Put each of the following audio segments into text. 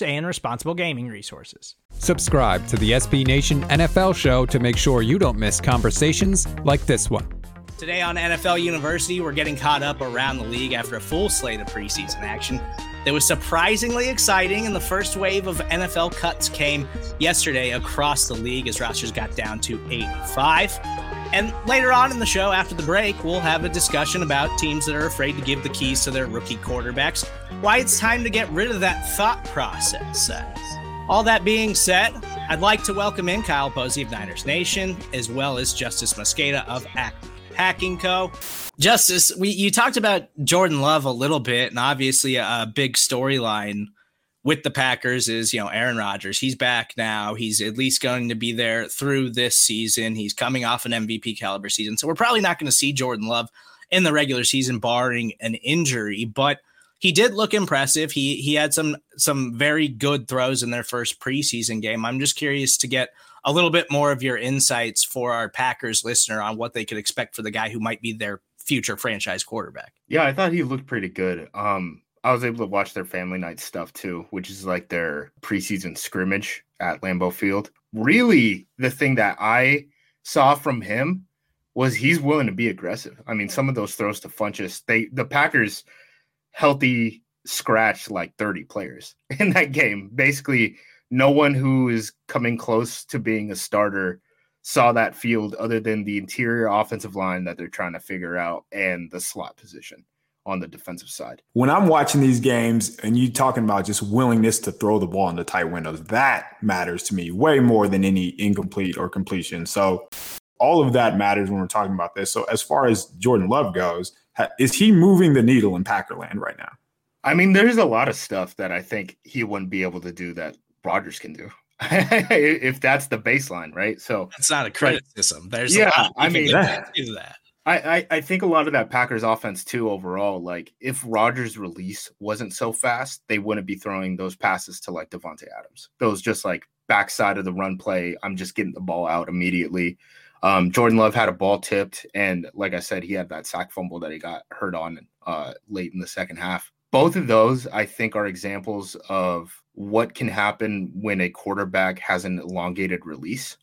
and responsible gaming resources. Subscribe to the SB Nation NFL show to make sure you don't miss conversations like this one. Today on NFL University, we're getting caught up around the league after a full slate of preseason action that was surprisingly exciting, and the first wave of NFL cuts came yesterday across the league as rosters got down to 85. And later on in the show, after the break, we'll have a discussion about teams that are afraid to give the keys to their rookie quarterbacks, why it's time to get rid of that thought process. all that being said, I'd like to welcome in Kyle Posey of Niners Nation, as well as Justis Mosqueda of Acme Packing Co. Justis, we you talked about Jordan Love a little bit, and obviously a, a big storyline with the Packers is you know Aaron Rodgers. He's back now. He's at least going to be there through this season. He's coming off an MVP caliber season, so we're probably not going to see Jordan Love in the regular season, barring an injury. But he did look impressive. He he had some some very good throws in their first preseason game. I'm just curious to get a little bit more of your insights for our Packers listener on what they could expect for the guy who might be their future franchise quarterback. Yeah, I thought he looked pretty good. Um, I was able to watch their family night stuff too, which is like their preseason scrimmage at Lambeau Field. Really, the thing that I saw from him was he's willing to be aggressive. I mean, some of those throws to Funchess, they the Packers healthy scratched like 30 players in that game. Basically, no one who is coming close to being a starter saw that field other than the interior offensive line that they're trying to figure out and the slot position on the defensive side. When I'm watching these games and you talking about just willingness to throw the ball in the tight windows, that matters to me way more than any incomplete or completion. So all of that matters when we're talking about this. So as far as Jordan Love goes, is he moving the needle in Packerland right now? I mean, there's a lot of stuff that I think he wouldn't be able to do that Rodgers can do. if that's the baseline, right? So it's not a criticism. There's yeah, I mean that. that. I, I, I think a lot of that Packers offense too overall, like if Rodgers' release wasn't so fast, they wouldn't be throwing those passes to like Davante Adams. Those just like backside of the run play. I'm just getting the ball out immediately. Um, Jordan Love had a ball tipped, and like I said, he had that sack fumble that he got hurt on uh, late in the second half. Both of those, I think, are examples of what can happen when a quarterback has an elongated release.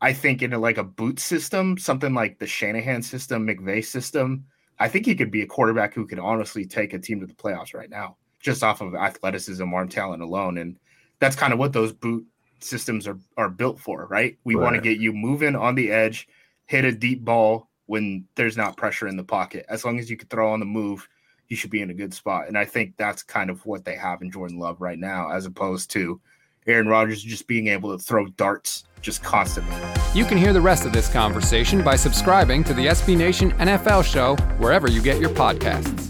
I think in a, like a boot system, something like the Shanahan system, McVay system, I think he could be a quarterback who could honestly take a team to the playoffs right now, just off of athleticism, arm talent alone. And that's kind of what those boot systems are are built for, right? We right. want to get you moving on the edge, hit a deep ball when there's not pressure in the pocket. As long as you can throw on the move, you should be in a good spot. And I think that's kind of what they have in Jordan Love right now, as opposed to Aaron Rodgers just being able to throw darts just constantly. You can hear the rest of this conversation by subscribing to the SB Nation NFL show wherever you get your podcasts.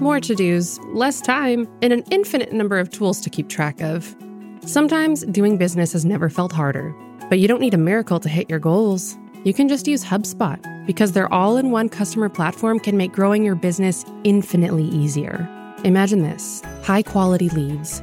More to dos, less time, and an infinite number of tools to keep track of. Sometimes doing business has never felt harder, but you don't need a miracle to hit your goals you can just use HubSpot because their all in one customer platform can make growing your business infinitely easier. Imagine this high quality leads,